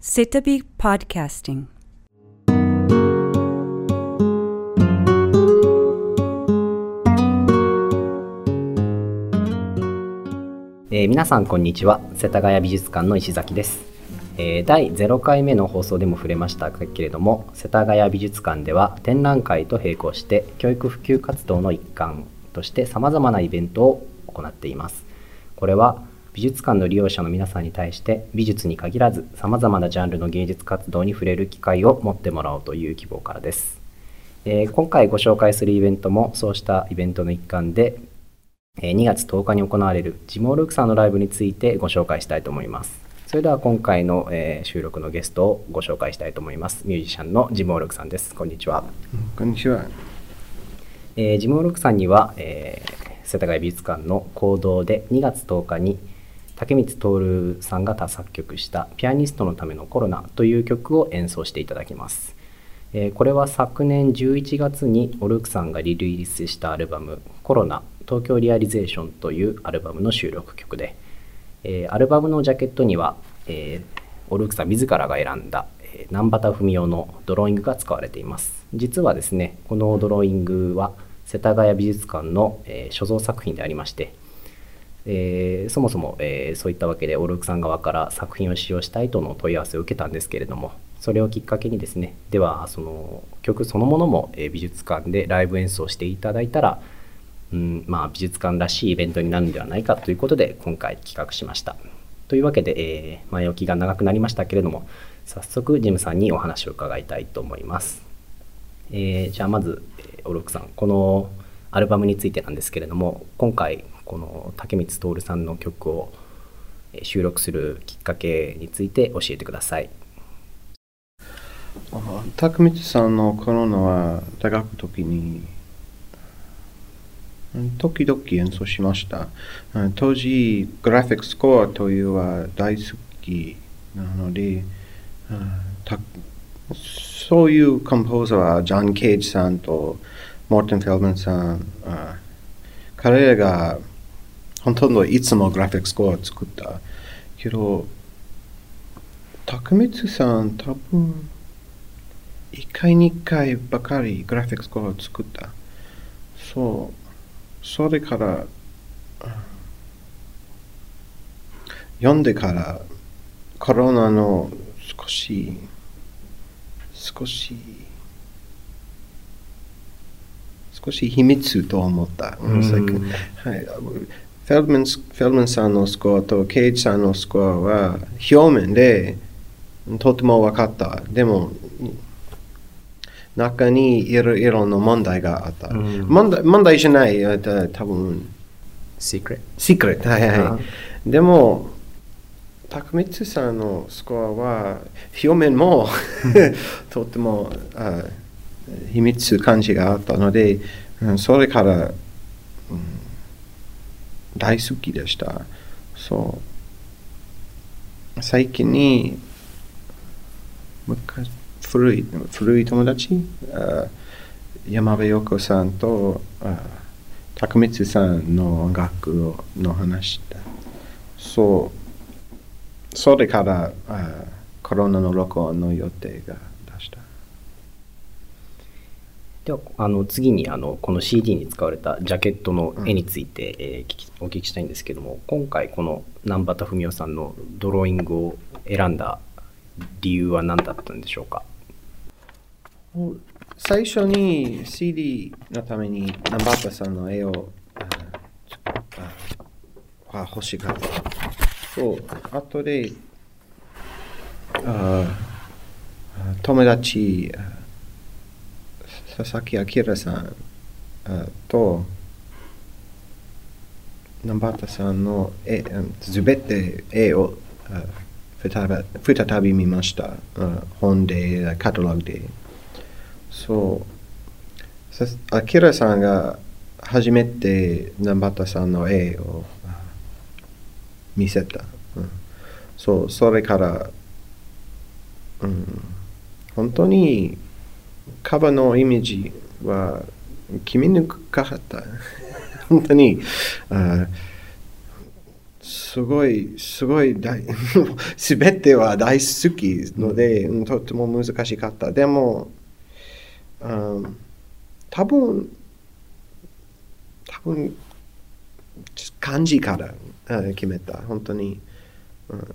Sitabi Podcasting. えー皆さんこんにちは。世田谷美術館の石崎です、えー第0回目の放送でも触れましたけれども世田谷美術館では展覧会と並行して教育普及活動の一環としてさまざまなイベントを行っています。これは美術館の利用者の皆さんに対して美術に限らずさまざまなジャンルの芸術活動に触れる機会を持ってもらおうという希望からです、えー今回ご紹介するイベントもそうしたイベントの一環でえー2月10日に行われるジモールークさんのライブについてご紹介したいと思います。それでは今回の、えー収録のゲストをご紹介したいと思います。ミュージシャンのジモールークさんです。こんにちは。こんにちは。えージモールークさんには、えー世田谷美術館の講堂で2月10日に竹光徹さんが多作曲した「ピアニストのためのコロナ」という曲を演奏していただきます。えこれは昨年11月にオルクさんがリリースしたアルバム「コロナ東京リアリゼーション」というアルバムの収録曲で、えアルバムのジャケットには、えオルクさん自らが選んだ、南畑文雄のドローイングが使われています実はですねこのドローイングは世田谷美術館の、え所蔵作品でありましてえーそもそも、えーそういったわけでオルクさん側から作品を使用したいとの問い合わせを受けたんですけれどもそれをきっかけにですねではその曲そのものも、え美術館でライブ演奏していただいたら、うんまあ、美術館らしいイベントになるんではないかということで今回企画しました。というわけで、えー前置きが長くなりましたけれども早速ジムさんにお話を伺いたいと思います。えーじゃあまず、えーオルクさんこのアルバムについてなんですけれども今回この竹光徹さんの曲を収録するきっかけについて教えてください。あ高光さんのコロナは大学時に時々演奏しました。当時、グラフィックスコアというは大好きなので、たそういうコンポーザーはジョン・ケージさんとモーテン・フェルマンさん、彼らがほとんどいつもグラフィックスコアを作った。けど、高光さん多分一回二回ばかりグラフィックスコアを作った。そう。それから、うん読んでからコロナの少し、少し、少し秘密と思った。うんはい。フェルマンスフェルマンさんのスコアとケイジさんのスコアは表面でとても分かった。でも、中にいろいろな問題があった。うん問題問題じゃない、えっと多分、Secret? シークレット。はいあはい。でも、高光さんのスコアは表面も とてもあ秘密感じがあったので、うんそれから、うん大好きでした。そう。最近に古い古い友達？山部陽子さんとあ高光さんの音楽の話した。そう。それからコロナの録音の予定が。ではあの次にあのこの CD に使われたジャケットの絵について、えー聞きお聞きしたいんですけども今回この南畑文雄さんのドローイングを選んだ理由は何だったんでしょうか？最初に CD のためにナンバータさんの絵をあ欲しかった。そう、後であ友達あ佐々木明さんとナンバータさんの絵すべて絵を再び再び見ました。本で、カタログで。そう。アキラさんが初めて南畑さんの絵を見せた。うんそう、それから、うん、本当にカバのイメージは決めにくかった。本当に、あすごい、すごい大、すべては大好きので、うん、とっても難しかった。でも、うん、多分、多分、感じから決めた、本当に。うん、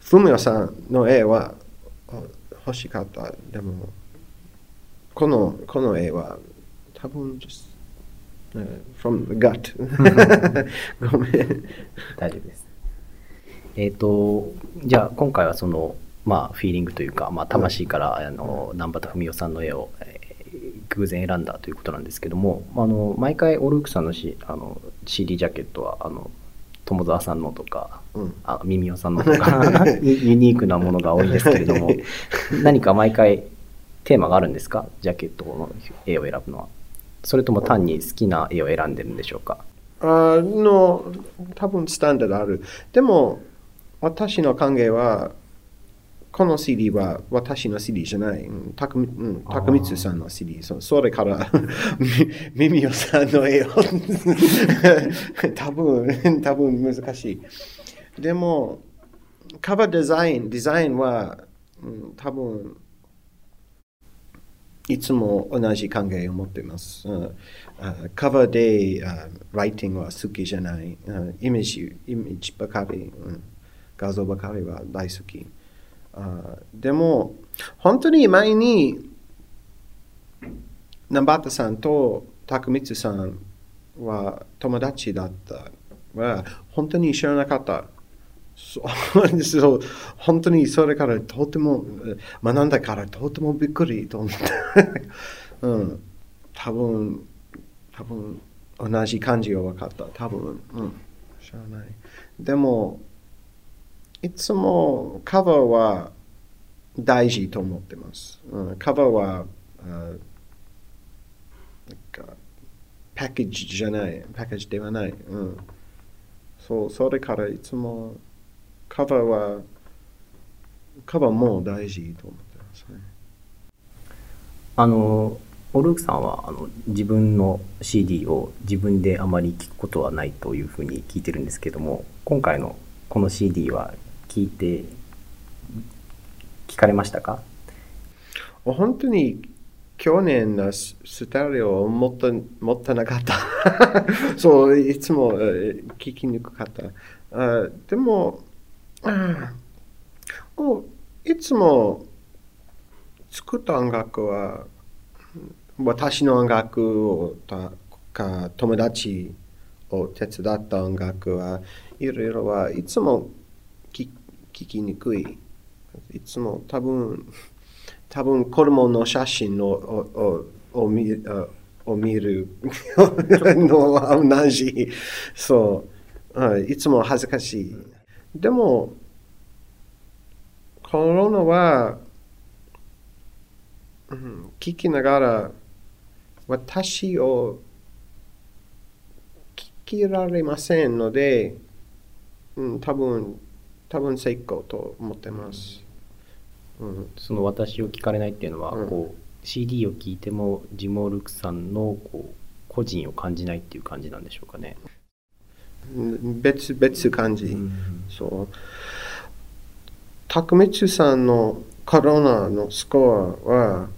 ふみおさんの絵は欲しかった。でも、このこの絵は多分 just、uh, from the gut. ごめん。大丈夫です。えっ、ー、とじゃあ今回はそのまあフィーリングというか、まあ、魂から、あの南畑文雄さんの絵を、えー、偶然選んだということなんですけどもあの毎回オルークさんのしあの CD ジャケットはあの友沢さんのとか、うん、あ耳尾さんのとか ユニークなものが多いですけれども何か毎回テーマがあるんですか？ジャケットの絵を選ぶのは。それとも単に好きな絵を選んでるんでしょうか？あの、多分スタンダードある。でも、私の考えは、この CD は私の CD じゃない。たくみ、うん、たくみつさんの CD。そそれから み、みみおさんの絵を多分、多分難しい。でも、カバーデザイン、デザインは、うん、多分、いつも同じ考えを持っています。カバーで、ライティングは好きじゃない。Uh, イメージ、イメージばかり、うん、画像ばかりは大好き。Uh, でも、本当に前に、南畑さんと高光さんは友達だったは本当に知らなかった。そう本当にそれからとても学んだからとてもびっくりと思って、うん、多分多分同じ感じが分かった。多分、うん、知らない。でもいつもカバーは大事と思ってます、うん、カバーはなんかパッケージじゃない。パッケージではない、うん、そうそれからいつもカバーは、カバーも大事と思ってますね。あの、オルークさんはあの自分の CD を自分であまり聞くことはないというふうに聞いてるんですけども、今回のこの CD は聞いて、聞かれましたか？本当に去年のスタレオを持った持ってなかった。そう、いつも聞きにくかった。あでも、もういつも作った音楽は私の音楽をたか友達を手伝った音楽はいろいろはいつも聞きにくい。いつも多分多分子供の写真ををを見を見るのは同じ。そう、いつも恥ずかしい。でも、コロナは、うん、聞きながら、私を聞きられませんので、うん、多分、多分成功と思ってます。うん、その私を聞かれないっていうのは、うん、こう CD を聞いてもジモルクさんのこう個人を感じないっていう感じなんでしょうかね。別別感じ、う。ん、そう拓光さんのコロナのスコアは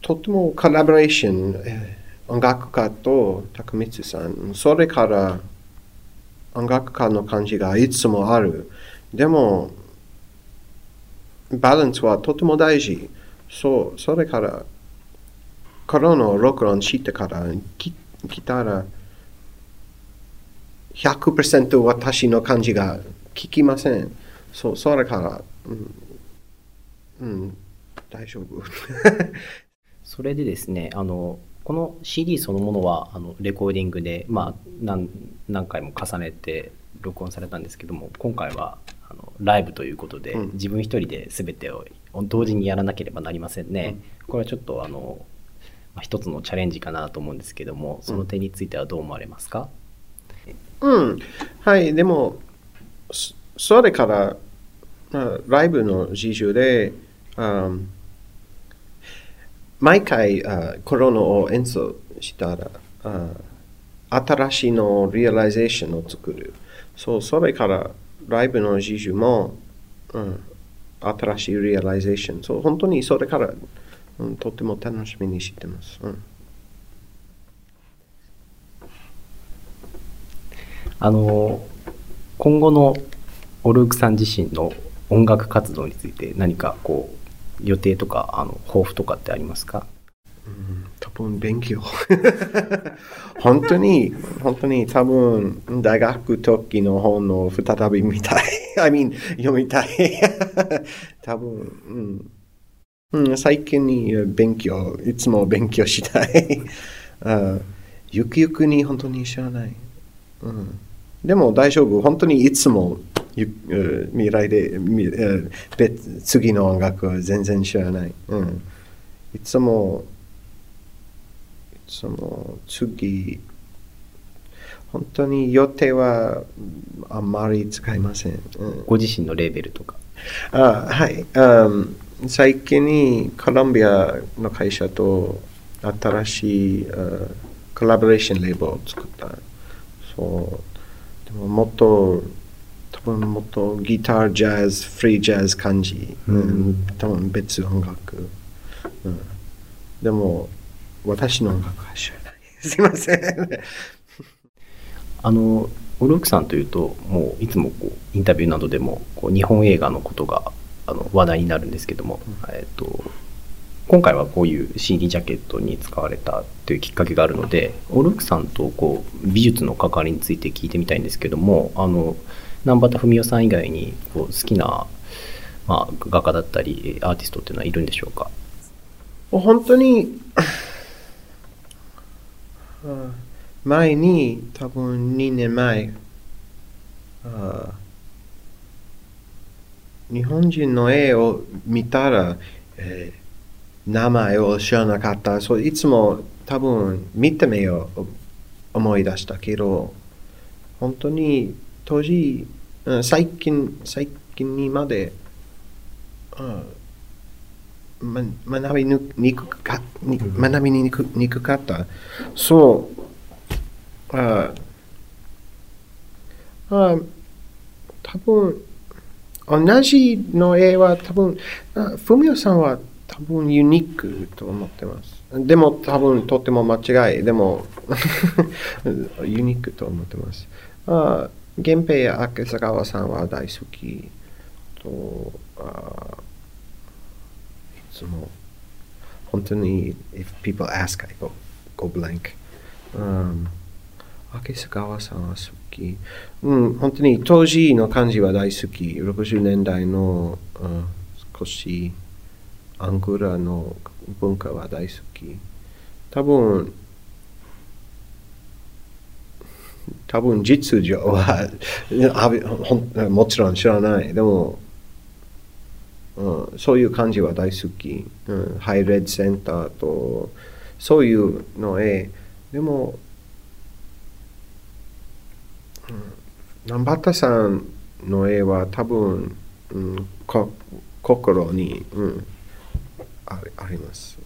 とてもコラボレーション音楽家と拓光さん。それから音楽家の感じがいつもある。でもバランスはとても大事。そう。それからコロナを録音してから来たら100%私の感じが聞きません。そう、それから、うん、うん、大丈夫。それでですね、あの、この CD そのものはあのレコーディングで、まあ、何何回も重ねて録音されたんですけども今回はあのライブということで、うん、自分一人で全てを同時にやらなければなりませんね。うん、これはちょっとあの、まあ、一つのチャレンジかなと思うんですけどもその点についてはどう思われますか、うん、うんはい、でも、それから、ライブの事情で、あ毎回あコロナを演奏したらあ、新しいのリアライゼーションを作る。そう、それからライブの自主も、うん、新しいリアライゼーション。そう、本当にそれから、うん、とても楽しみにしてます。うんあの今後のオルークさん自身の音楽活動について何かこう予定とかあの抱負とかってありますか、うん、多分勉強。本当に本当に多分大学時の本を再び見たい。I mean 読みたい。多分、うん。うん、最近に勉強いつも勉強したい。ゆくゆくに本当に知らない、うん。でも大丈夫。本当にいつも未来で次の音楽は全然知らない。うん、いつも、いつも次、本当に予定はあんまり使いません。うん、ご自身のレーベルとか。あはい、um, 最近にコロンビアの会社と新しい、uh, コラボレーションレーベルを作った。そうもっと多分もっとギター、ジャズ、フリージャズ感じ、うん、多分別音楽、うん、でも私の音楽は知らない。すいません。あのオルクさんというともういつもこうインタビューなどでもこう日本映画のことがあの話題になるんですけども、うん、えっと今回はこういう CD ジャケットに使われたというきっかけがあるのでオルクさんとこう美術の関わりについて聞いてみたいんですけどもあの南畑文雄さん以外にこう好きな、まあ、画家だったりアーティストっていうのはいるんでしょうか？本当に前に多分2年前日本人の絵を見たら、えー名前を知らなかった。そういつも多分見てみよう思い出したけど、本当に当時、最近、最近にまで、ま、学びにくか学びにくにくかった。そう、ああ多分同じの絵は多分、ふみおさんは多分ユニークと思ってます。でも多分とても間違い。でも ユニークと思ってます。あ源平や明瀬川さんは大好きとあいつも本当に if people ask I go, go blank、um, 明瀬川さんは好き。うん、本当に当時の感じは大好き。60年代の、うん、少しアングラの文化は大好き。多分、多分実情はもちろん知らない。でも、うん、そういう感じは大好き。うん、ハイレッドセンターと、そういうの絵。でも、うん、南畑さんの絵は多分、うん、心に、うんああります。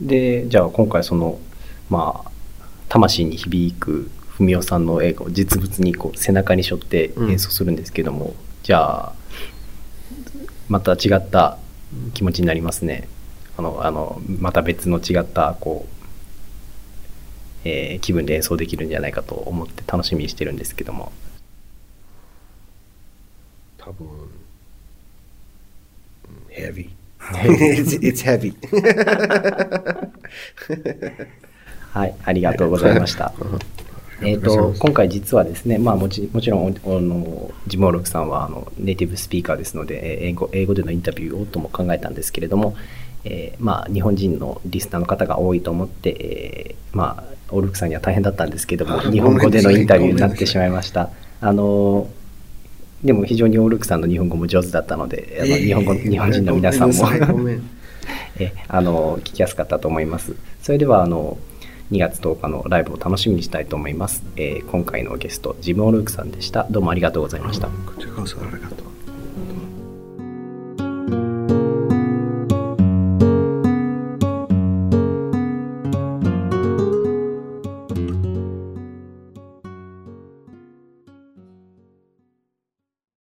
うん、でじゃあ今回そのまあ魂に響く文雄さんの映画を実物にこう背中に背負って演奏するんですけども、うん、じゃあまた違った気持ちになりますね。あのあのまた別の違ったこう、えー、気分で演奏できるんじゃないかと思って楽しみにしてるんですけども。多分 heavy it's, it's heavy. はい、ありがとうございました。えーと、今回実はですね、まあ、もちもちろんあのジモーロクさんはあのネイティブスピーカーですので英語英語でのインタビューをとも考えたんですけれども、えー、まあ、日本人のリスナーの方が多いと思って、えー、まあ、オルクさんには大変だったんですけども 日本語でのインタビューになってしまいました。あのでも非常にオールクさんの日本語も上手だったので、あの日本語、日本人の皆さんも えあの聞きやすかったと思います。それではあの2月10日のライブを楽しみにしたいと思います。えー、今回のゲストジム・オルークさんでした。どうもありがとうございました。こちらこそありがとう。